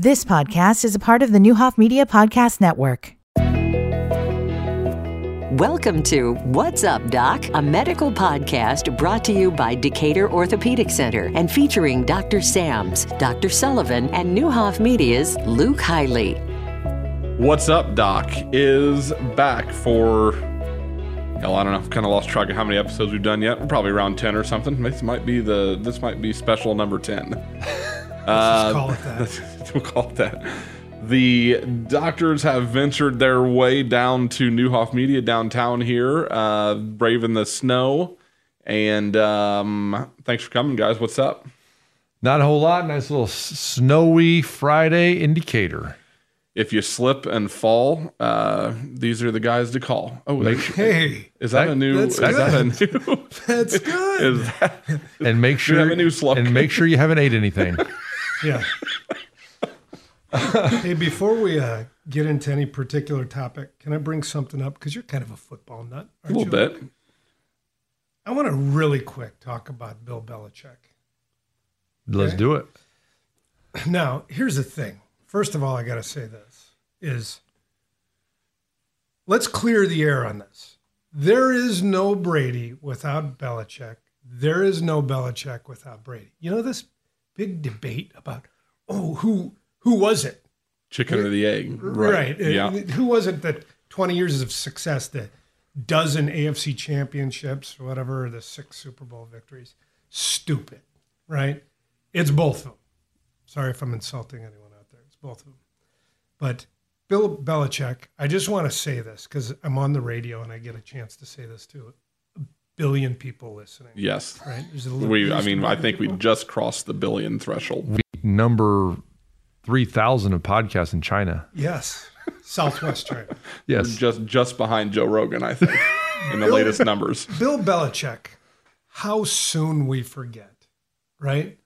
This podcast is a part of the Neuhoff Media Podcast Network. Welcome to What's Up, Doc, a medical podcast brought to you by Decatur Orthopedic Center and featuring Dr. Sams, Dr. Sullivan, and Neuhoff Media's Luke Hiley. What's Up, Doc is back for. Hell, I don't know. I've kind of lost track of how many episodes we've done yet. We're probably around ten or something. This might be the. This might be special number ten. Let's call it that. we'll call it that. The doctors have ventured their way down to Neuhoff Media downtown here, uh, braving the snow. And um, thanks for coming, guys. What's up? Not a whole lot. Nice little snowy Friday indicator. If you slip and fall, uh, these are the guys to call. Oh, Make is sure- Hey, that a new? Is That's that a new? that's good. Is that, And make sure have a new slogan. and make sure you haven't ate anything. Yeah. hey, before we uh, get into any particular topic, can I bring something up? Because you're kind of a football nut. a little bit. I want to really quick talk about Bill Belichick. Let's do it. Now, here's the thing. First of all, I got to say this is let's clear the air on this. There is no Brady without Belichick. There is no Belichick without Brady. You know this big debate about oh who who was it? Chicken or the egg? Right. Yeah. Uh, Who was it that 20 years of success, the dozen AFC championships, or whatever, the six Super Bowl victories? Stupid, right? It's both of them. Sorry if I'm insulting anyone out there. It's both of them. But Bill Belichick, I just want to say this because I'm on the radio and I get a chance to say this to a billion people listening. Yes. Right? There's a little, We. I mean, I million think we people. just crossed the billion threshold. Number three thousand of podcasts in China. Yes. Southwest China. We're Yes. just just behind Joe Rogan, I think, in the latest numbers. Bill Belichick, how soon we forget, right?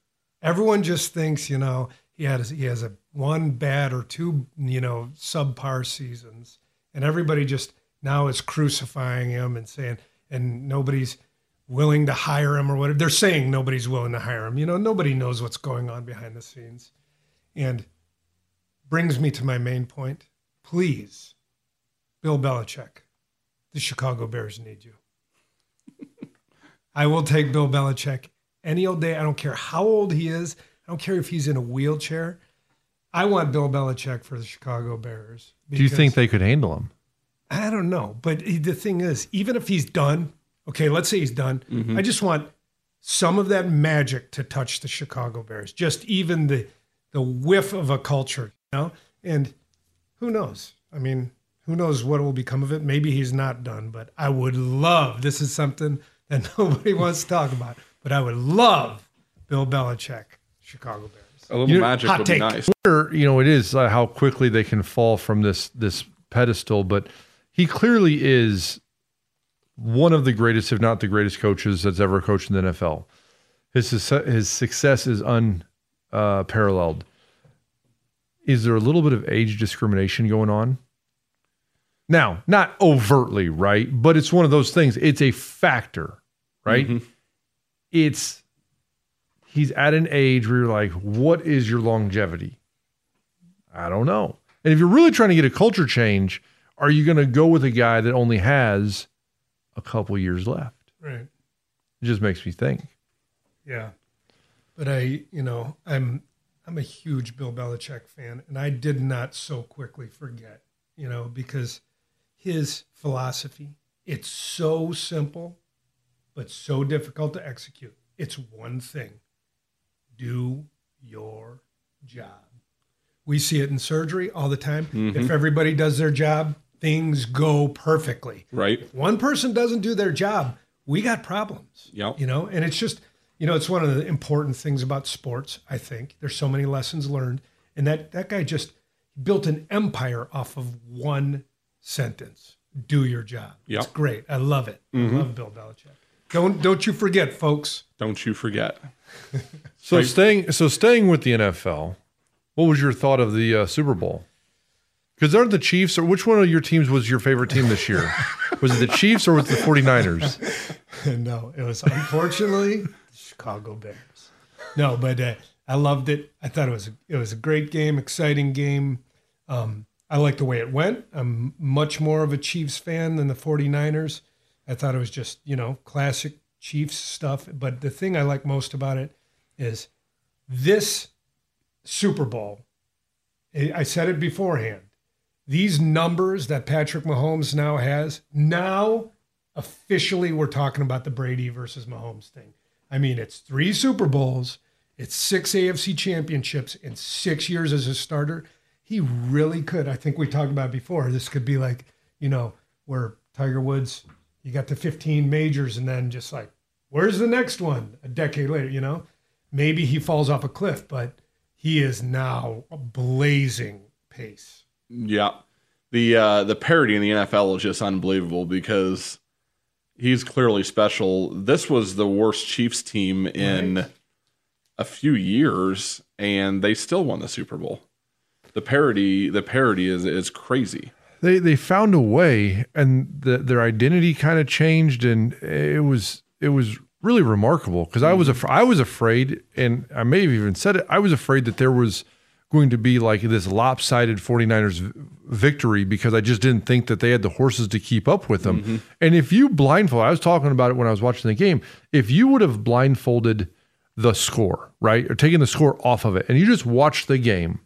Everyone just thinks, you know, he has he has a one bad or two, you know, subpar seasons, and everybody just now is crucifying him and saying, and nobody's willing to hire him or whatever. They're saying nobody's willing to hire him. You know, nobody knows what's going on behind the scenes, and brings me to my main point. Please, Bill Belichick, the Chicago Bears need you. I will take Bill Belichick any old day. I don't care how old he is. I don't care if he's in a wheelchair. I want Bill Belichick for the Chicago Bears. Do you think they could handle him? I don't know. But the thing is, even if he's done, okay, let's say he's done. Mm-hmm. I just want some of that magic to touch the Chicago Bears. Just even the the whiff of a culture, you know? And who knows? I mean, who knows what will become of it? Maybe he's not done, but I would love this is something that nobody wants to talk about, but I would love Bill Belichick, Chicago Bears. A little You know, magic hot would be nice. Or, you know, it is uh, how quickly they can fall from this this pedestal, but he clearly is one of the greatest, if not the greatest, coaches that's ever coached in the NFL. His success, his success is unparalleled. Uh, is there a little bit of age discrimination going on? Now, not overtly, right? But it's one of those things. It's a factor, right? Mm-hmm. It's he's at an age where you're like, what is your longevity? I don't know. And if you're really trying to get a culture change, are you going to go with a guy that only has a couple years left? Right. It just makes me think. Yeah. But I, you know, I'm I'm a huge Bill Belichick fan and I did not so quickly forget, you know, because his philosophy, it's so simple but so difficult to execute. It's one thing. Do your job. We see it in surgery all the time. If mm-hmm. everybody does their job, things go perfectly Right. one person doesn't do their job, we got problems. Yep. You know, and it's just, you know, it's one of the important things about sports, I think. There's so many lessons learned. And that that guy just built an empire off of one sentence. Do your job. It's great. I love it. I love Bill Belichick. Don't don't you forget, folks. Don't you forget. So staying so staying with the NFL, what was your thought of the uh, Super Bowl? Because aren't the Chiefs or which one of your teams was your favorite team this year? was it the Chiefs or was it the 49ers? no, it was unfortunately the Chicago Bears. No, but uh, I loved it. I thought it was it was a great game, exciting game. Um, I like the way it went. I'm much more of a Chiefs fan than the 49ers. I thought it was just, you know, classic Chiefs stuff. But the thing I like most about it is this Super Bowl. I said it beforehand. These numbers that Patrick Mahomes now has, now officially we're talking about the Brady versus Mahomes thing. I mean, it's three Super Bowls, it's six AFC championships in six years as a starter. He really could. I think we talked about before. This could be like, you know, where Tiger Woods, you got the 15 majors and then just like, where's the next one a decade later, you know? Maybe he falls off a cliff, but he is now a blazing pace. Yeah. The uh, the parity in the NFL is just unbelievable because he's clearly special. This was the worst Chiefs team in right. a few years, and they still won the Super Bowl. The parody the parity is is crazy. They they found a way, and the, their identity kind of changed, and it was it was really remarkable because I was af- I was afraid, and I may have even said it. I was afraid that there was going to be like this lopsided 49ers victory because I just didn't think that they had the horses to keep up with them. Mm-hmm. And if you blindfold, I was talking about it when I was watching the game. If you would have blindfolded the score, right, or taken the score off of it, and you just watched the game,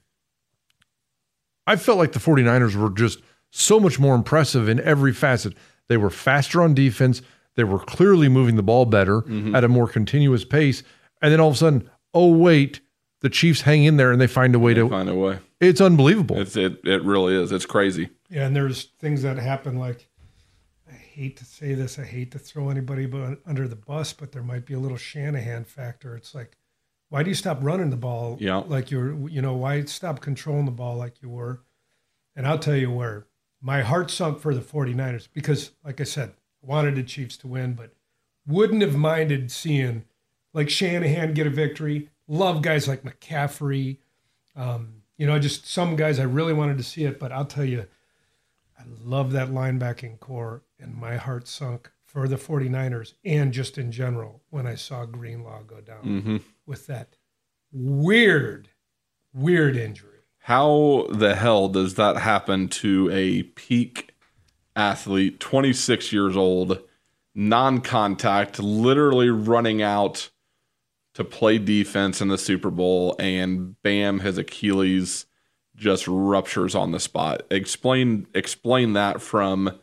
I felt like the 49ers were just so much more impressive in every facet. They were faster on defense. They were clearly moving the ball better mm-hmm. at a more continuous pace. And then all of a sudden, oh, wait, the Chiefs hang in there and they find a way they to find a way. It's unbelievable. It's, it it really is. It's crazy. Yeah, and there's things that happen like I hate to say this. I hate to throw anybody under the bus, but there might be a little Shanahan factor. It's like, why do you stop running the ball? Yeah. like you're, you know, why stop controlling the ball like you were? And I'll tell you where my heart sunk for the 49ers because, like I said, I wanted the Chiefs to win, but wouldn't have minded seeing like Shanahan get a victory love guys like McCaffrey. Um, you know, just some guys I really wanted to see it, but I'll tell you, I love that linebacking corps, and my heart sunk for the 49ers and just in general when I saw Greenlaw go down mm-hmm. with that weird, weird injury. How the hell does that happen to a peak athlete, 26 years old, non contact, literally running out to play defense in the Super Bowl, and bam, his Achilles just ruptures on the spot. Explain explain that from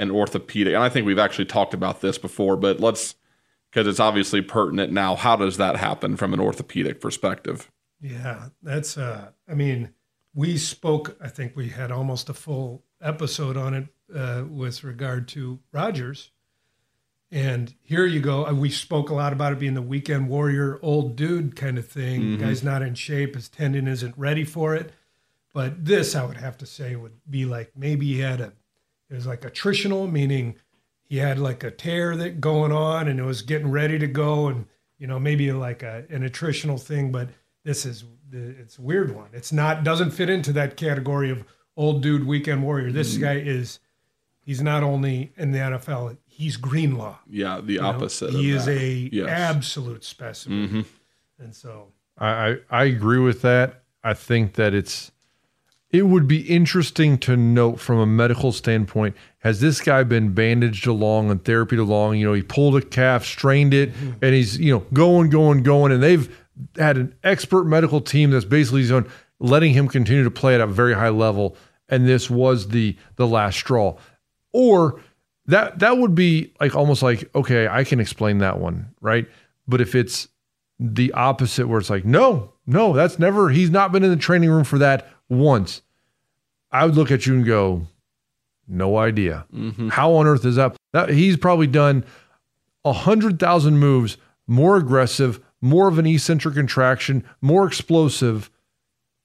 an orthopedic. And I think we've actually talked about this before, but let's because it's obviously pertinent now. How does that happen from an orthopedic perspective? Yeah, that's uh I mean, we spoke, I think we had almost a full episode on it uh, with regard to Rodgers and here you go. We spoke a lot about it being the weekend warrior, old dude kind of thing. Mm-hmm. Guy's not in shape. His tendon isn't ready for it. But this, I would have to say, would be like maybe he had a, it was like attritional, meaning he had like a tear that going on and it was getting ready to go. And, you know, maybe like a, an attritional thing. But this is, it's a weird one. It's not, doesn't fit into that category of old dude weekend warrior. This mm-hmm. guy is, he's not only in the NFL, he's Greenlaw. Yeah, the opposite. Know? He is that. a yes. absolute specimen, mm-hmm. and so I, I I agree with that. I think that it's it would be interesting to note from a medical standpoint has this guy been bandaged along and therapy along you know he pulled a calf strained it mm-hmm. and he's you know going going going and they've had an expert medical team that's basically on letting him continue to play at a very high level and this was the the last straw or that that would be like almost like okay i can explain that one right? But if it's the opposite where it's like no no that's never he's not been in the training room for that once. I would look at you and go no idea. Mm-hmm. how on earth is that, that he's probably done a hundred thousand moves more aggressive more of an eccentric contraction more explosive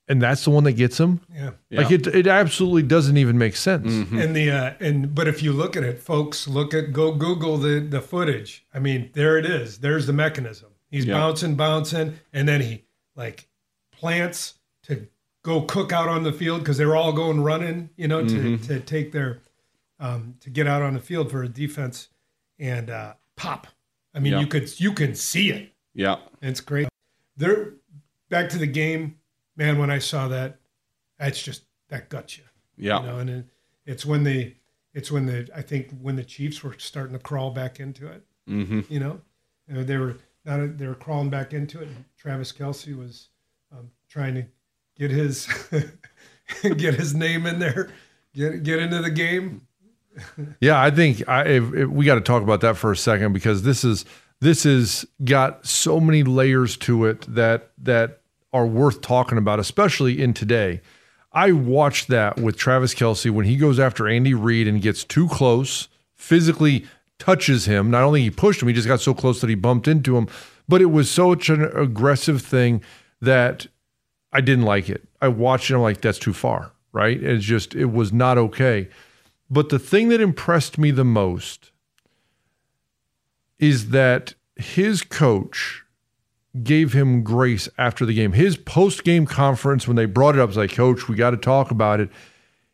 and that's the one that gets him. Yeah, like it. It absolutely doesn't even make sense. Mm-hmm. And the uh, and but if you look at it, folks, look at go Google the the footage. I mean, there it is. There's the mechanism. He's yeah. bouncing, bouncing, and then he like plants to go cook out on the field because they were all going running, you know, to mm-hmm. to take their um, to get out on the field for a defense and uh, pop. I mean, yeah. you could you can see it. Yeah, it's great. There back to the game, man. When I saw that, that's just that guts you. Yeah. You know, and it, it's when the it's when the I think when the Chiefs were starting to crawl back into it. Mm-hmm. You know, Uh, they were not they were crawling back into it. And Travis Kelce was um, trying to get his get his name in there, get get into the game. Yeah, I think I if, if we got to talk about that for a second because this is this is got so many layers to it that that are worth talking about, especially in today. I watched that with Travis Kelce when he goes after Andy Reid and gets too close, physically touches him. Not only he pushed him, he just got so close that he bumped into him. But it was such an aggressive thing that I didn't like it. I watched it. I'm like, that's too far, right? It's just it was not okay. But the thing that impressed me the most is that his coach gave him grace after the game. His post game conference, when they brought it up, was like, Coach, we got to talk about it.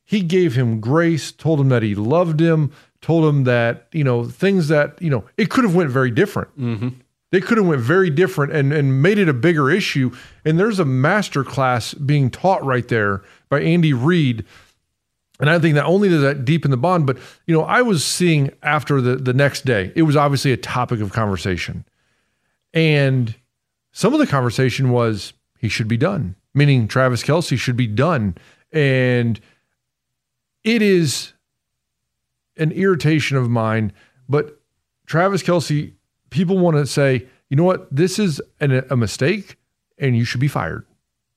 He gave him grace, told him that he loved him, told him that, you know, things that, you know, it could have went very different. Mm-hmm. They could have went very different and, and made it a bigger issue. And there's a master class being taught right there by Andy Reid and I think that only does that deepen the bond. But you know, I was seeing after the the next day, it was obviously a topic of conversation, and some of the conversation was he should be done, meaning Travis Kelce should be done, and it is an irritation of mine. But Travis Kelce, people want to say, you know what, this is an, a mistake, and you should be fired,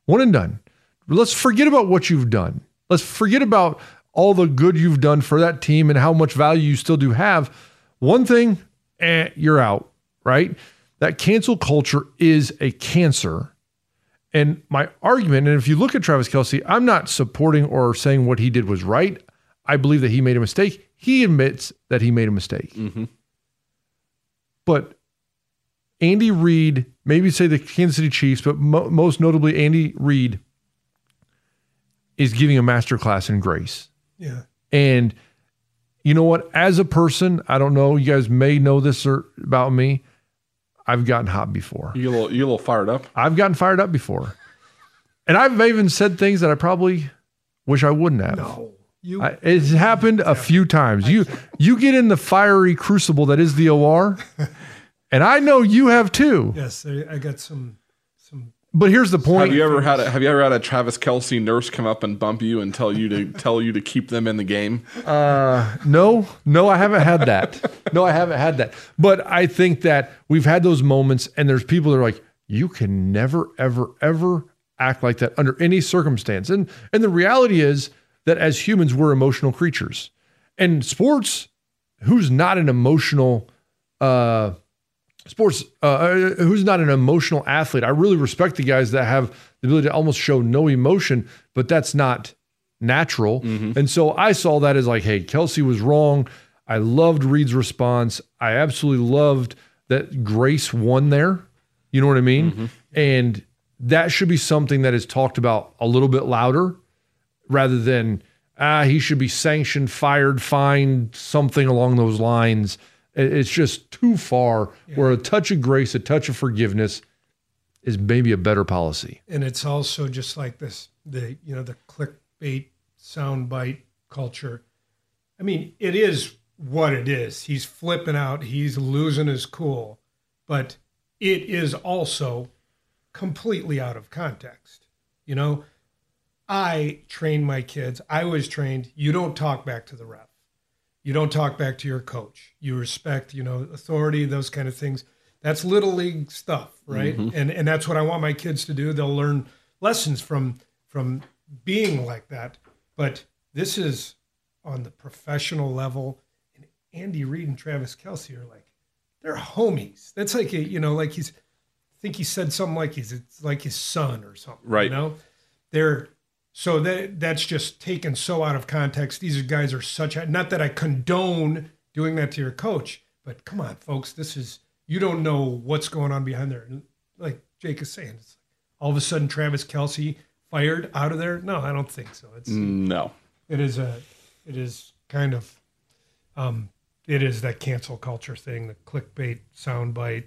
one and done. Let's forget about what you've done. Let's forget about all the good you've done for that team and how much value you still do have. One thing, eh, you're out, right? That cancel culture is a cancer. And my argument, and if you look at Travis Kelce, I'm not supporting or saying what he did was right. I believe that he made a mistake. He admits that he made a mistake. Mm-hmm. But Andy Reid, maybe say the Kansas City Chiefs, but mo- most notably Andy Reid, is giving a masterclass in grace. Yeah. And you know what? As a person, I don't know, you guys may know this or, about me. I've gotten hot before. You get a little, you a little fired up. I've gotten fired up before. And I've even said things that I probably wish I wouldn't have. No. You I, it's happened a few times. You you get in the fiery crucible that is the OR, and I know you have too. yes, I, I got some some But here's the point. Have you ever had a, Have you ever had a Travis Kelce nurse come up and bump you and tell you to tell you to keep them in the game? No, no, I haven't had that. No, I haven't had that. But I think that we've had those moments, and there's people that are like, you can never, ever, ever act like that under any circumstance. And and the reality is that as humans, we're emotional creatures. And sports, who's not an emotional uh sports uh who's not an emotional athlete? I really respect the guys that have the ability to almost show no emotion, but that's not natural. And so I saw that as like, hey, Kelce was wrong. I loved Reid's response. I absolutely loved that Grace won there. You know what I mean? And that should be something that is talked about a little bit louder rather than, ah, he should be sanctioned, fired, fined, something along those lines. It- It's just too far where a touch of grace, a touch of forgiveness is maybe a better policy. and it's also just like this the you know the clickbait soundbite culture. I mean it is what it is. He's flipping out. He's losing his cool. But it is also completely out of context. You know i train my kids. I was trained. You don't talk back to the ref you don't talk back to your coach. You respect you know authority those kind of things. That's little league stuff right? Mm-hmm. And and that's what i want my kids to do. They'll learn lessons from from being like that. But this is on the professional level. And andy reid and travis kelce are like they're homies. That's like a, you know like he's I think he said something like he's it's like his son or something Right. you know? They're so that that's just taken so out of context. These guys are such a, not that I condone doing that to your coach, but come on, folks, this is you don't know what's going on behind there. And like Jake is saying, it's like all of a sudden Travis Kelce fired out of there. No, I don't think so. It's No. it is a it is kind of um it is that cancel culture thing, the clickbait soundbite,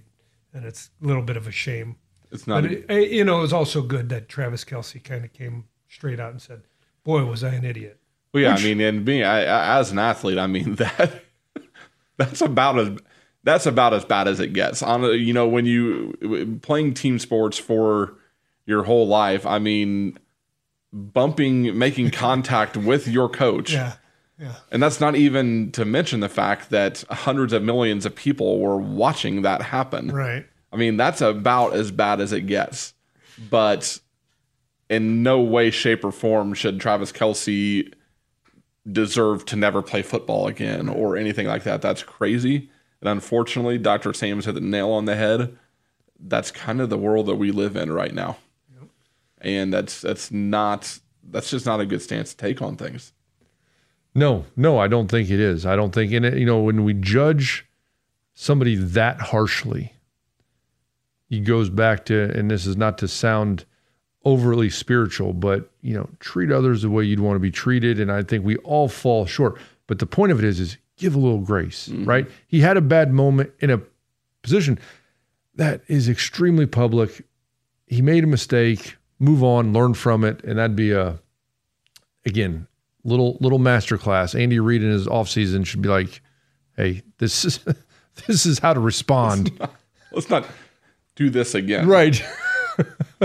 and it's a little bit of a shame. It's not. But, it, you know, it was also good that Travis Kelce kind of came straight out and said, boy, was I an idiot. well, yeah, I mean, and being I, I, as an athlete, I mean that that's about as that's about as bad as it gets. On you know, when you playing team sports for your whole life, I mean, bumping, making contact with your coach. Yeah. Yeah. And that's not even to mention the fact that hundreds of millions of people were watching that happen. Right. I mean, that's about as bad as it gets. But in no way, shape, or form should Travis Kelce deserve to never play football again or anything like that. That's crazy. And unfortunately, Dr. Sam's hit the nail on the head. That's kind of the world that we live in right now. And that's that's not that's just not a good stance to take on things. No, no, I don't think it is. I don't think in it, you know, when we judge somebody that harshly, he goes back to, and this is not to sound overly spiritual, but you know, treat others the way you'd want to be treated. And I think we all fall short. But the point of it is, is give a little grace, mm-hmm. right? He had a bad moment in a position that is extremely public. He made a mistake, move on, learn from it, and that'd be a again, little little masterclass. Andy Reid in his offseason should be like, hey, this is this is how to respond. Let's not do this again. right.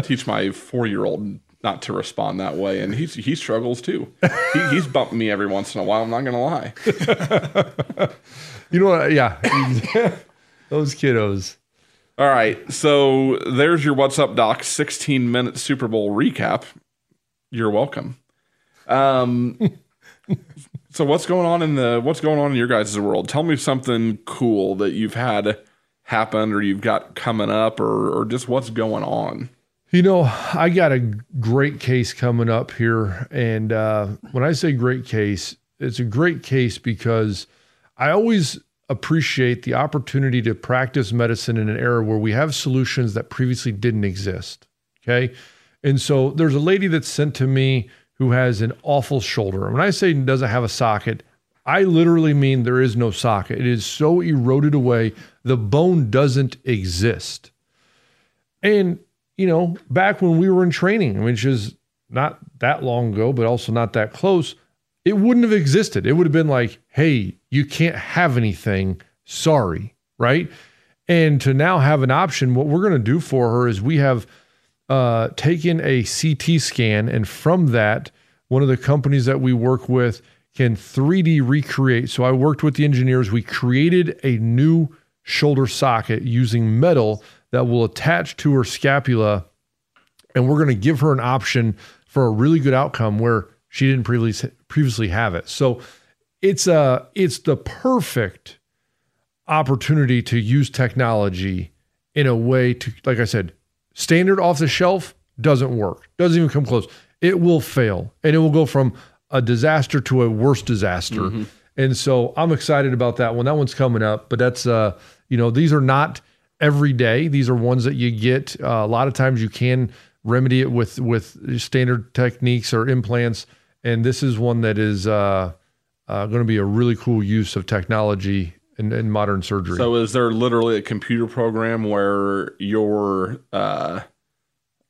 Teach my four year old not to respond that way, and he's he struggles too. He, he's bumping me every once in a while. I'm not gonna lie. You know what? Yeah. Those kiddos. All right, so there's your What's Up Doc 16 minute Super Bowl recap. You're welcome. Um, so what's going on in the what's going on in your guys' world? Tell me something cool that you've had happen or you've got coming up or or just what's going on. You know, I got a great case coming up here. And uh, when I say great case, it's a great case because I always appreciate the opportunity to practice medicine in an era where we have solutions that previously didn't exist. Okay. And so there's a lady that's sent to me who has an awful shoulder. And when I say doesn't have a socket, I literally mean there is no socket. It is so eroded away, the bone doesn't exist. And, you know, back when we were in training, which is not that long ago, but also not that close, it wouldn't have existed. It would have been like, hey, you can't have anything. Sorry. Right. And to now have an option, what we're going to do for her is we have uh, taken a CT scan, and from that, one of the companies that we work with can 3D recreate. So I worked with the engineers. We created a new shoulder socket using metal that will attach to her scapula, and we're going to give her an option for a really good outcome where she didn't previously previously have it. So it's a it's the perfect opportunity to use technology in a way to like I said, standard off the shelf doesn't work. Doesn't even come close. It will fail and it will go from a disaster to a worse disaster. And so I'm excited about that one. That one's coming up, but that's uh you know, these are not every day. These are ones that you get uh, a lot of times you can remedy it with with standard techniques or implants and this is one that is uh, uh, going to be a really cool use of technology in, in modern surgery. So is there literally a computer program where your uh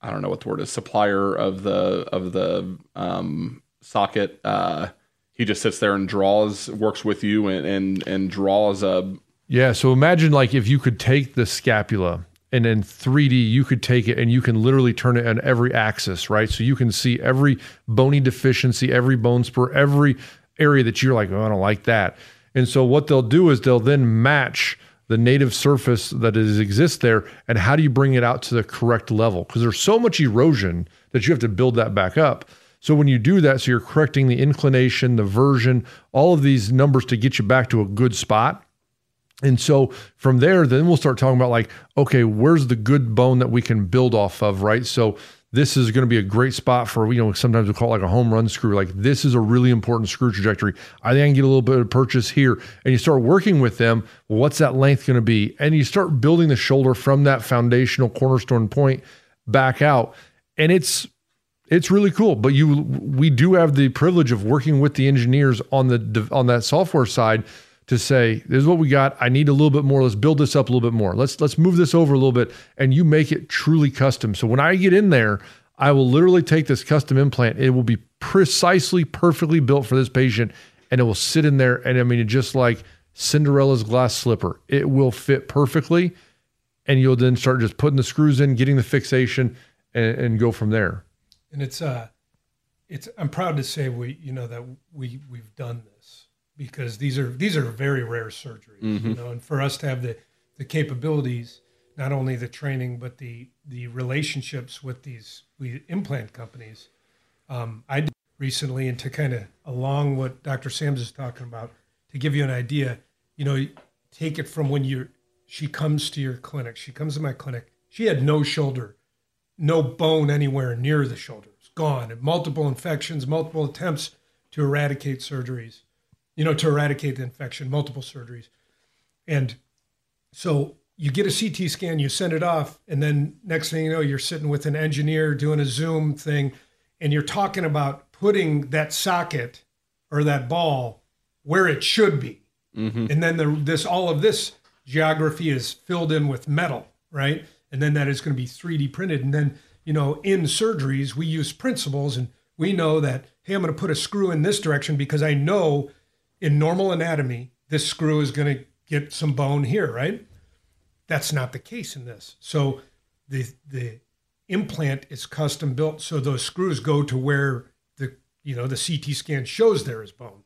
I don't know what the word is, supplier of the of the um socket uh he just sits there and draws works with you and and, and draws a Yeah. So imagine like if you could take the scapula and in 3D, you could take it and you can literally turn it on every axis, right? So you can see every bony deficiency, every bone spur, every area that you're like, oh, I don't like that. And so what they'll do is they'll then match the native surface that is exists there and how do you bring it out to the correct level because there's so much erosion that you have to build that back up so when you do that so you're correcting the inclination the version all of these numbers to get you back to a good spot and so from there, then we'll start talking about like, okay, where's the good bone that we can build off of, right? So this is going to be a great spot for, you know, sometimes we call it like a home run screw. Like this is a really important screw trajectory. I think I can get a little bit of purchase here. And you start working with them. What's that length going to be? And you start building the shoulder from that foundational cornerstone point back out. And it's it's really cool. But you we do have the privilege of working with the engineers on the on that software side to say, "This is what we got. I need a little bit more. Let's build this up a little bit more. Let's let's move this over a little bit." And you make it truly custom. So when I get in there, I will literally take this custom implant. It will be precisely, perfectly built for this patient, and it will sit in there. And I mean, just like Cinderella's glass slipper, it will fit perfectly. And you'll then start just putting the screws in, getting the fixation, and, and go from there. and it's uh it's i'm proud to say we you know that we we've done this because these are these are very rare surgeries you know and for us to have the the capabilities not only the training but the the relationships with these we implant companies um, i did recently and to kind of along what dr sams is talking about to give you an idea you know take it from when you're she comes to your clinic she comes to my clinic she had no shoulder no bone anywhere near the shoulder. It's gone. And multiple infections, multiple attempts to eradicate surgeries, you know, to eradicate the infection, multiple surgeries. And so you get a CT scan, you send it off, and then next thing you know, you're sitting with an engineer doing a Zoom thing, and you're talking about putting that socket or that ball where it should be. Mm-hmm. And then the, this all of this geography is filled in with metal, right? And then that is going to be 3D printed. And then, you know, in surgeries, we use principles and we know that, hey, I'm going to put a screw in this direction because I know in normal anatomy, this screw is going to get some bone here, right? That's not the case in this. So the the implant is custom built so those screws go to where the you know the CT scan shows there is bone.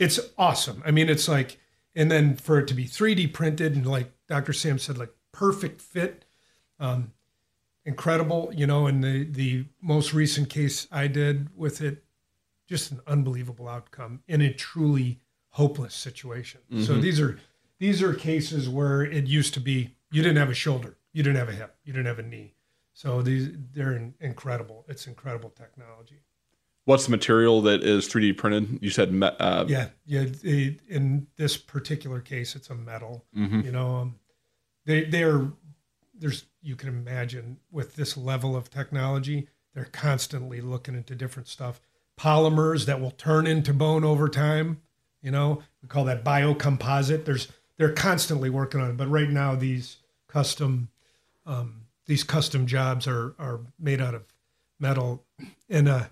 It's awesome. I mean, it's like, and then for it to be 3D printed and like Dr. Sam said, like perfect fit, um, incredible. You know, and the the most recent case I did with it, just an unbelievable outcome and it truly hopeless situation. So these are these are cases where it used to be you didn't have a shoulder, you didn't have a hip, you didn't have a knee. So these they're incredible. It's incredible technology. What's the material that is 3D printed? You said me- uh, Yeah, yeah. In this particular case, it's a metal. You know, um, they they're there's you can imagine with this level of technology, they're constantly looking into different stuff. Polymers that will turn into bone over time. You know, we call that biocomposite. There's they're constantly working on it, but right now these custom um, these custom jobs are are made out of metal, and uh,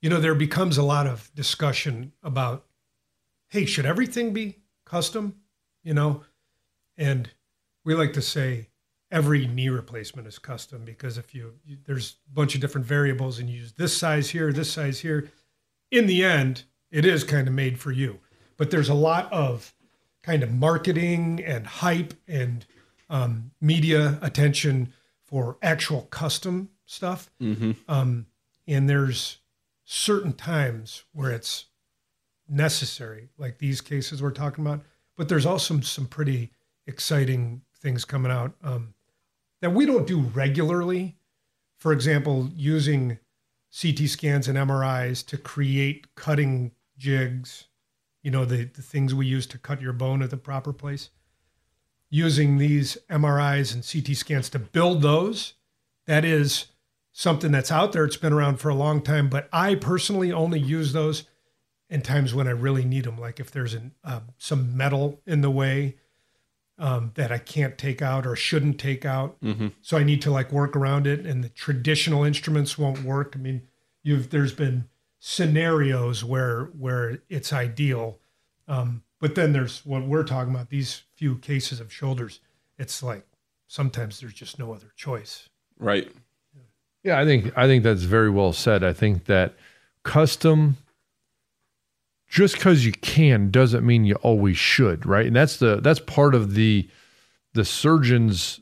you know there becomes a lot of discussion about, hey, should everything be custom? You know, and we like to say every knee replacement is custom because if you, you there's a bunch of different variables and you use this size here, this size here, in the end, it is kind of made for you. But there's a lot of kind of marketing and hype and um, media attention for actual custom stuff. Um, and there's certain times where it's necessary, like these cases we're talking about. But there's also some pretty exciting things coming out um, that we don't do regularly. For example, using CT scans and MRIs to create cutting jigs, you know, the, the things we use to cut your bone at the proper place. Using these MRIs and CT scans to build those, that is something that's out there. It's been around for a long time, but I personally only use those in times when I really need them, like if there's an, uh, some metal in the way um, that I can't take out or shouldn't take out. So I need to like work around it, and the traditional instruments won't work. I mean, you've there's been scenarios where where it's ideal, um, but then there's what we're talking about. These few cases of shoulders, it's like sometimes there's just no other choice. right. Yeah, I think I think that's very well said. I think that custom just because you can doesn't mean you always should, right? And that's the that's part of the the surgeon's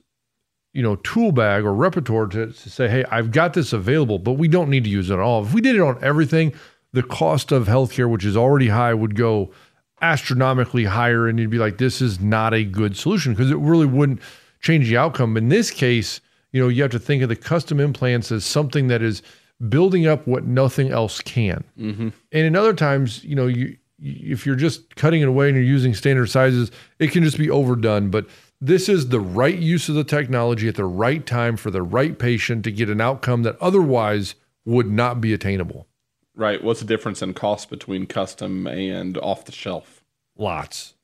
you know tool bag or repertoire to, to say, hey, I've got this available, but we don't need to use it at all. If we did it on everything, the cost of healthcare, which is already high, would go astronomically higher, and you'd be like, this is not a good solution because it really wouldn't change the outcome. In this case, you know, you have to think of the custom implants as something that is building up what nothing else can. Mm-hmm. And in other times, you know, you if you're just cutting it away and you're using standard sizes, it can just be overdone. But this is the right use of the technology at the right time for the right patient to get an outcome that otherwise would not be attainable. Right. What's the difference in cost between custom and off the shelf? Lots.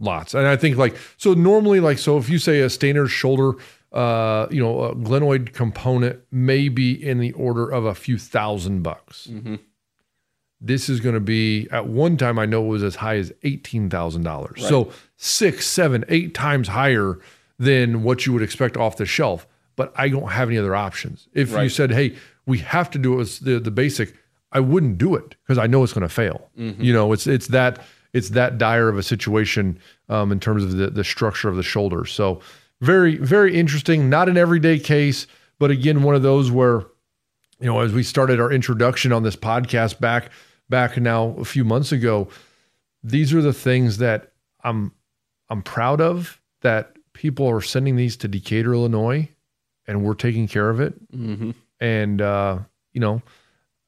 lots. And I think like so normally like so if you say a standard shoulder uh, you know, a glenoid component may be in the order of a few thousand bucks. This is going to be at one time I know it was as high as eighteen thousand dollars. So six, seven, eight times higher than what you would expect off the shelf. But I don't have any other options. If you said, "Hey, we have to do it with the the basic," I wouldn't do it because I know it's going to fail. You know, it's it's that it's that dire of a situation um, in terms of the the structure of the shoulder. So very very interesting. Not an everyday case, but again, one of those where you know, as we started our introduction on this podcast back back now a few months ago, these are the things that I'm I'm proud of that people are sending these to Decatur, Illinois, and we're taking care of it. Mm-hmm. And uh, you know,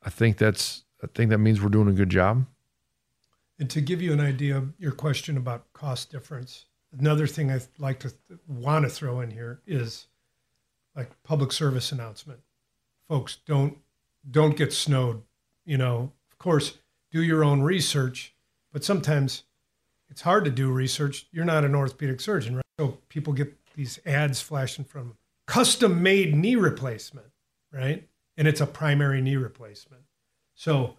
I think that's I think that means we're doing a good job. And to give you an idea of your question about cost difference, another thing I'd like to want to throw in here is like public service announcement. Folks, don't don't get snowed. You know, of course, do your own research, but sometimes it's hard to do research. You're not an orthopedic surgeon, right? So people get these ads flashing from custom made knee replacement, right? And it's a primary knee replacement. So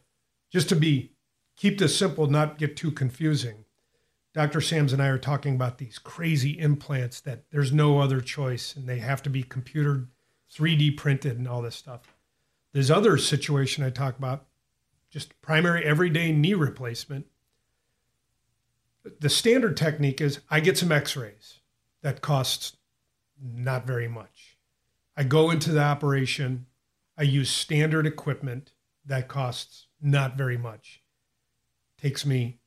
just to be keep this simple, not get too confusing. Dr. Sams and I are talking about these crazy implants that there's no other choice and they have to be computer 3D printed and all this stuff. There's other situation I talk about, just primary everyday knee replacement. The standard technique is I get some x-rays that costs not very much. I go into the operation, I use standard equipment that costs not very much takes me,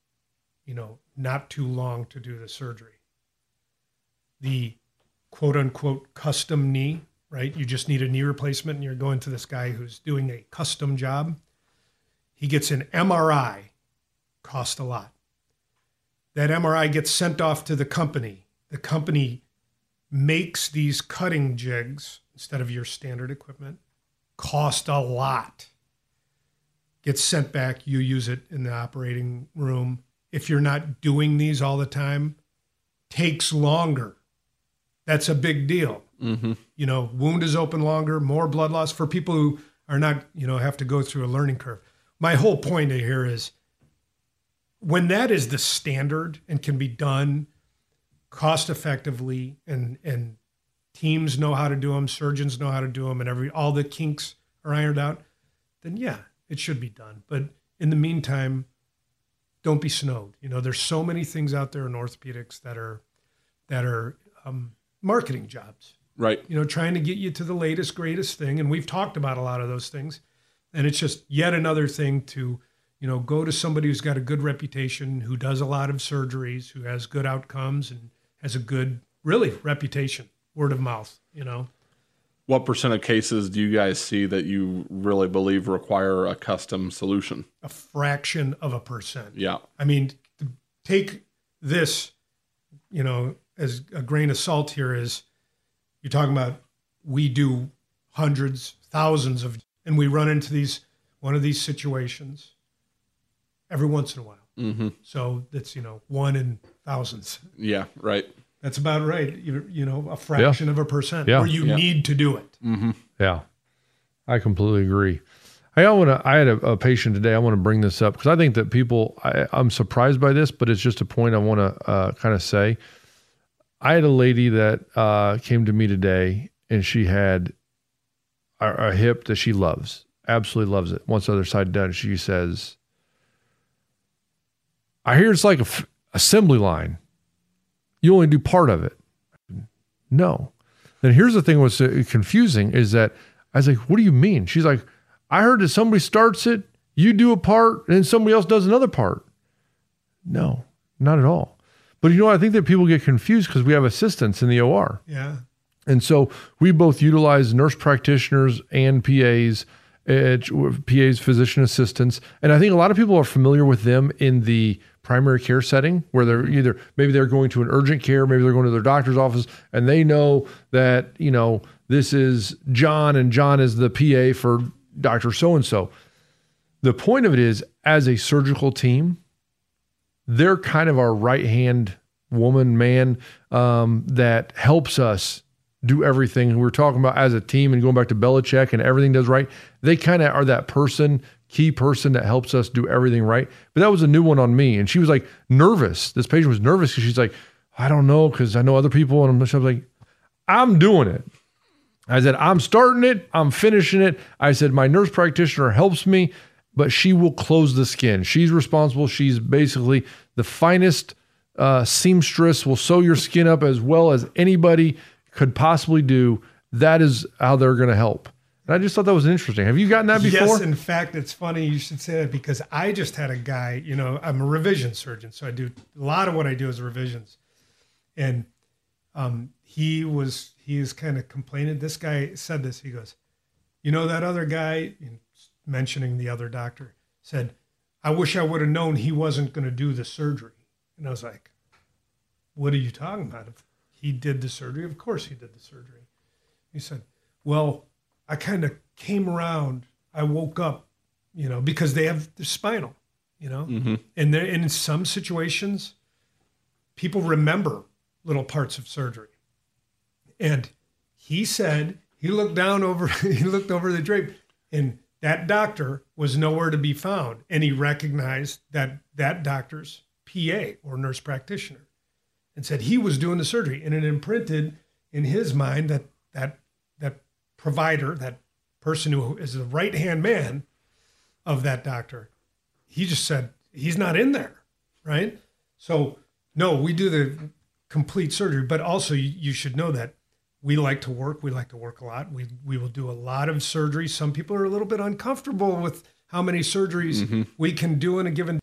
you know, not too long to do the surgery. The quote unquote custom knee, right? You just need a knee replacement and you're going to this guy who's doing a custom job. He gets an MRI, cost a lot. That MRI gets sent off to the company. The company makes these cutting jigs instead of your standard equipment, cost a lot gets sent back. You use it in the operating room. If you're not doing these all the time, takes longer. That's a big deal. Mm-hmm. You know, wound is open longer, more blood loss for people who are not, you know, have to go through a learning curve. My whole point here is when that is the standard and can be done cost effectively and and teams know how to do them, surgeons know how to do them and every all the kinks are ironed out, then yeah, it should be done. But in the meantime, don't be snowed. You know, there's so many things out there in orthopedics that are that are um, marketing jobs. Right. You know, trying to get you to the latest, greatest thing, and we've talked about a lot of those things. And it's just yet another thing to, you know, go to somebody who's got a good reputation, who does a lot of surgeries, who has good outcomes, and has a good, really, reputation, word of mouth. You know, What percent of cases do you guys see that you really believe require a custom solution? a fraction of a percent. Yeah. I mean, take this, you know, as a grain of salt here is you're talking about we do hundreds, thousands of, and we run into these, one of these situations every once in a while. Mm-hmm. So that's, you know, one in thousands. Yeah. Right. That's about right. You, you know, a fraction of a percent Yeah. where you Yeah. need to do it. Mm-hmm. Yeah, I completely agree. I want to. I had a, a patient today. I want to bring this up because I think that people. I, I'm surprised by this, but it's just a point I want to uh, kind of say. I had a lady that uh, came to me today, and she had a, a hip that she loves, absolutely loves it. Once the other side done, she says, "I hear it's like a f- assembly line. You only do part of it." No. Then here's the thing: what's uh, confusing is that I was like, "What do you mean?" She's like, "I heard that somebody starts it, you do a part, and then somebody else does another part." No, not at all. But you know. I think that people get confused because we have assistants in the OR. Yeah. And so we both utilize nurse practitioners and PAs, uh, PAs, physician assistants. And I think a lot of people are familiar with them in the primary care setting where they're either maybe they're going to an urgent care, maybe they're going to their doctor's office, and they know that, you know, this is John and John is the PA for Dr. So and so. The point of it is, as a surgical team, they're kind of our right hand woman, man um, that helps us do everything. We We're talking about as a team and going back to Belichick and everything does right. They kind of are that person, key person that helps us do everything right. But that was a new one on me. And she was like nervous. This patient was nervous because she's like, I don't know, because I know other people. And I'm just like, I'm doing it. I said, I'm starting it, I'm finishing it. I said, my nurse practitioner helps me, but she will close the skin. She's responsible. She's basically the finest uh, seamstress, will sew your skin up as well as anybody could possibly do. That is how they're going to help. And I just thought that was interesting. Have you gotten that before? Yes, in fact, it's funny you should say that because I just had a guy, you know, I'm a revision surgeon. So I do a lot of what I do is revisions. And um, he was he is kind of complaining. This guy said this. He goes, "You know that other guy, mentioning the other doctor, said, I wish I would have known he wasn't going to do the surgery." And I was like, "What are you talking about? He did the surgery, of course he did the surgery." He said, "Well, I kind of came around. I woke up, you know, because they have the spinal, you know, Mm-hmm. and there and in some situations, people remember little parts of surgery." And he said he looked down over he looked over the drape and that doctor was nowhere to be found and he recognized that that doctor's PA or nurse practitioner and said he was doing the surgery. And it imprinted in his mind that that that provider that person who is the right hand man of that doctor he just said he's not in there right? So no we do the complete surgery but also you, you should know that we like to work we like to work a lot. We we will do a lot of surgery. Some people are a little bit uncomfortable with how many surgeries mm-hmm. we can do in a given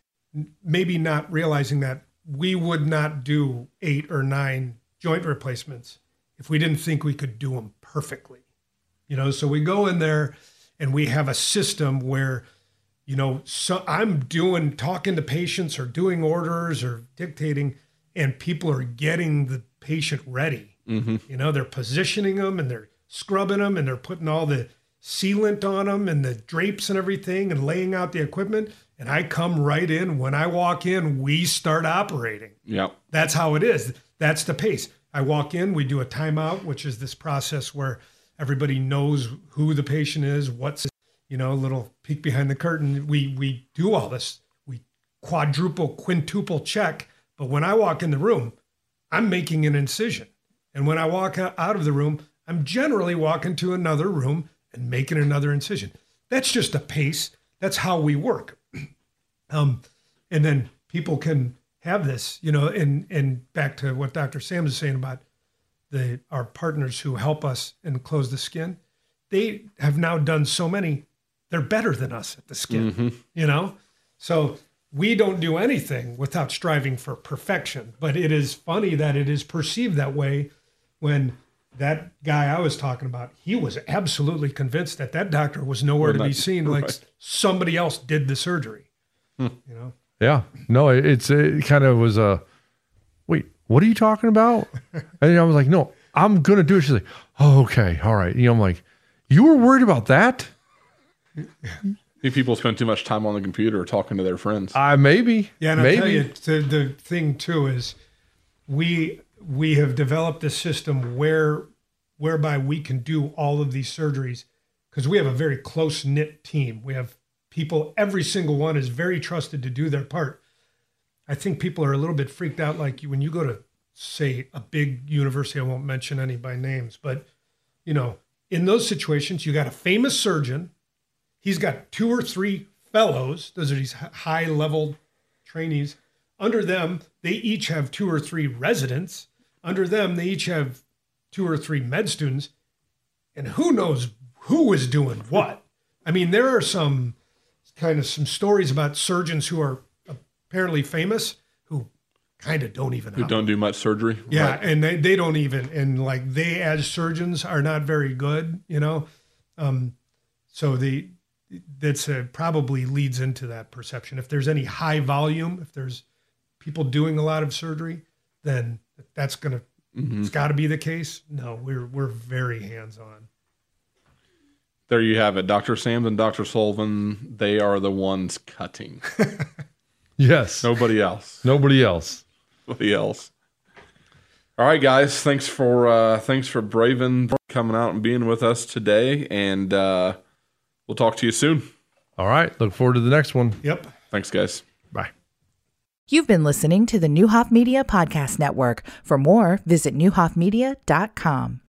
maybe not realizing that we would not do eight or nine joint replacements if we didn't think we could do them perfectly. You know so we go in there and we have a system where you know so i'm doing talking to patients or doing orders or dictating and people are getting the patient ready. Mm-hmm. You know they're positioning them and they're scrubbing them and they're putting all the sealant on them and the drapes and everything and laying out the equipment and i come right in when i walk in we start operating Yep. that's how it is. That's the pace. I walk in, we do a timeout, which is this process where everybody knows who the patient is, what's you know, a little peek behind the curtain. We we do all this. We quadruple, quintuple check. But when I walk in the room, I'm making an incision. And when I walk out of the room, I'm generally walking to another room and making another incision. That's just a pace. That's how we work. Um, and then people can have this, you know, and and back to what Dr. Sam is saying about the our partners who help us and close the skin, they have now done so many, they're better than us at the skin, you know? So we don't do anything without striving for perfection. But it is funny that it is perceived that way when that guy I was talking about, he was absolutely convinced that that doctor was nowhere to be not- seen, like somebody else did the surgery. You know? Yeah. No, it's it kind of was a wait, what are you talking about? and I was like, no, I'm gonna do it. She's like, oh, okay, all right. You know, I'm like, you were worried about that? Think people spend too much time on the computer or talking to their friends. I maybe. Yeah, and I'll tell you, the, the thing too is we we have developed a system where whereby we can do all of these surgeries because we have a very close knit team. We have people, every single one is very trusted to do their part. I think people are a little bit freaked out, like when you go to say a big university. I won't mention any by names, but you know, in those situations, you got a famous surgeon. He's got two or three fellows. Those are these high level trainees. Under them, they each have two or three residents. Under them, they each have two or three med students. And who knows who is doing what? I mean, there are some kind of some stories about surgeons who are apparently famous who kind of don't even Who don't do much surgery. Yeah, Right. and they, they don't even and like they as surgeons are not very good, you know. Um, so the that's uh probably leads into that perception. If there's any high volume, if there's people doing a lot of surgery, then that's gonna it's got to be the case. No, we're we're very hands on. There you have it. Dr. Sams and Dr. Sullivan, they are the ones cutting. Yes. Nobody else. Nobody else. Nobody else. All right, guys. Thanks for uh, thanks for braving coming out and being with us today, and uh, we'll talk to you soon. All right. Look forward to the next one. Yep. Thanks, guys. Bye. You've been listening to the Neuhoff Media Podcast Network. For more, visit neuhoffmedia.com.